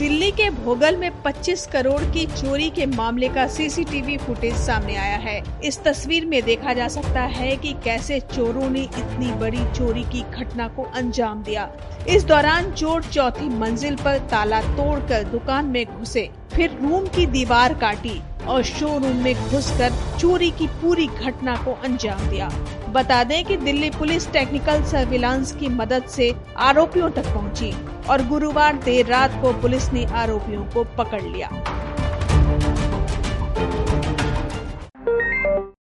दिल्ली के भोगल में 25 करोड़ की चोरी के मामले का सीसीटीवी फुटेज सामने आया है। इस तस्वीर में देखा जा सकता है कि कैसे चोरों ने इतनी बड़ी चोरी की घटना को अंजाम दिया। इस दौरान चोर चौथी मंजिल पर ताला तोड़कर दुकान में घुसे, फिर रूम की दीवार काटी और शोरूम में घुसकर चोरी की पूरी घटना को अंजाम दिया। बता दें कि दिल्ली पुलिस टेक्निकल सर्विलांस की मदद से आरोपियों तक पहुँची। और गुरुवार देर रात को पुलिस ने आरोपियों को पकड़ लिया।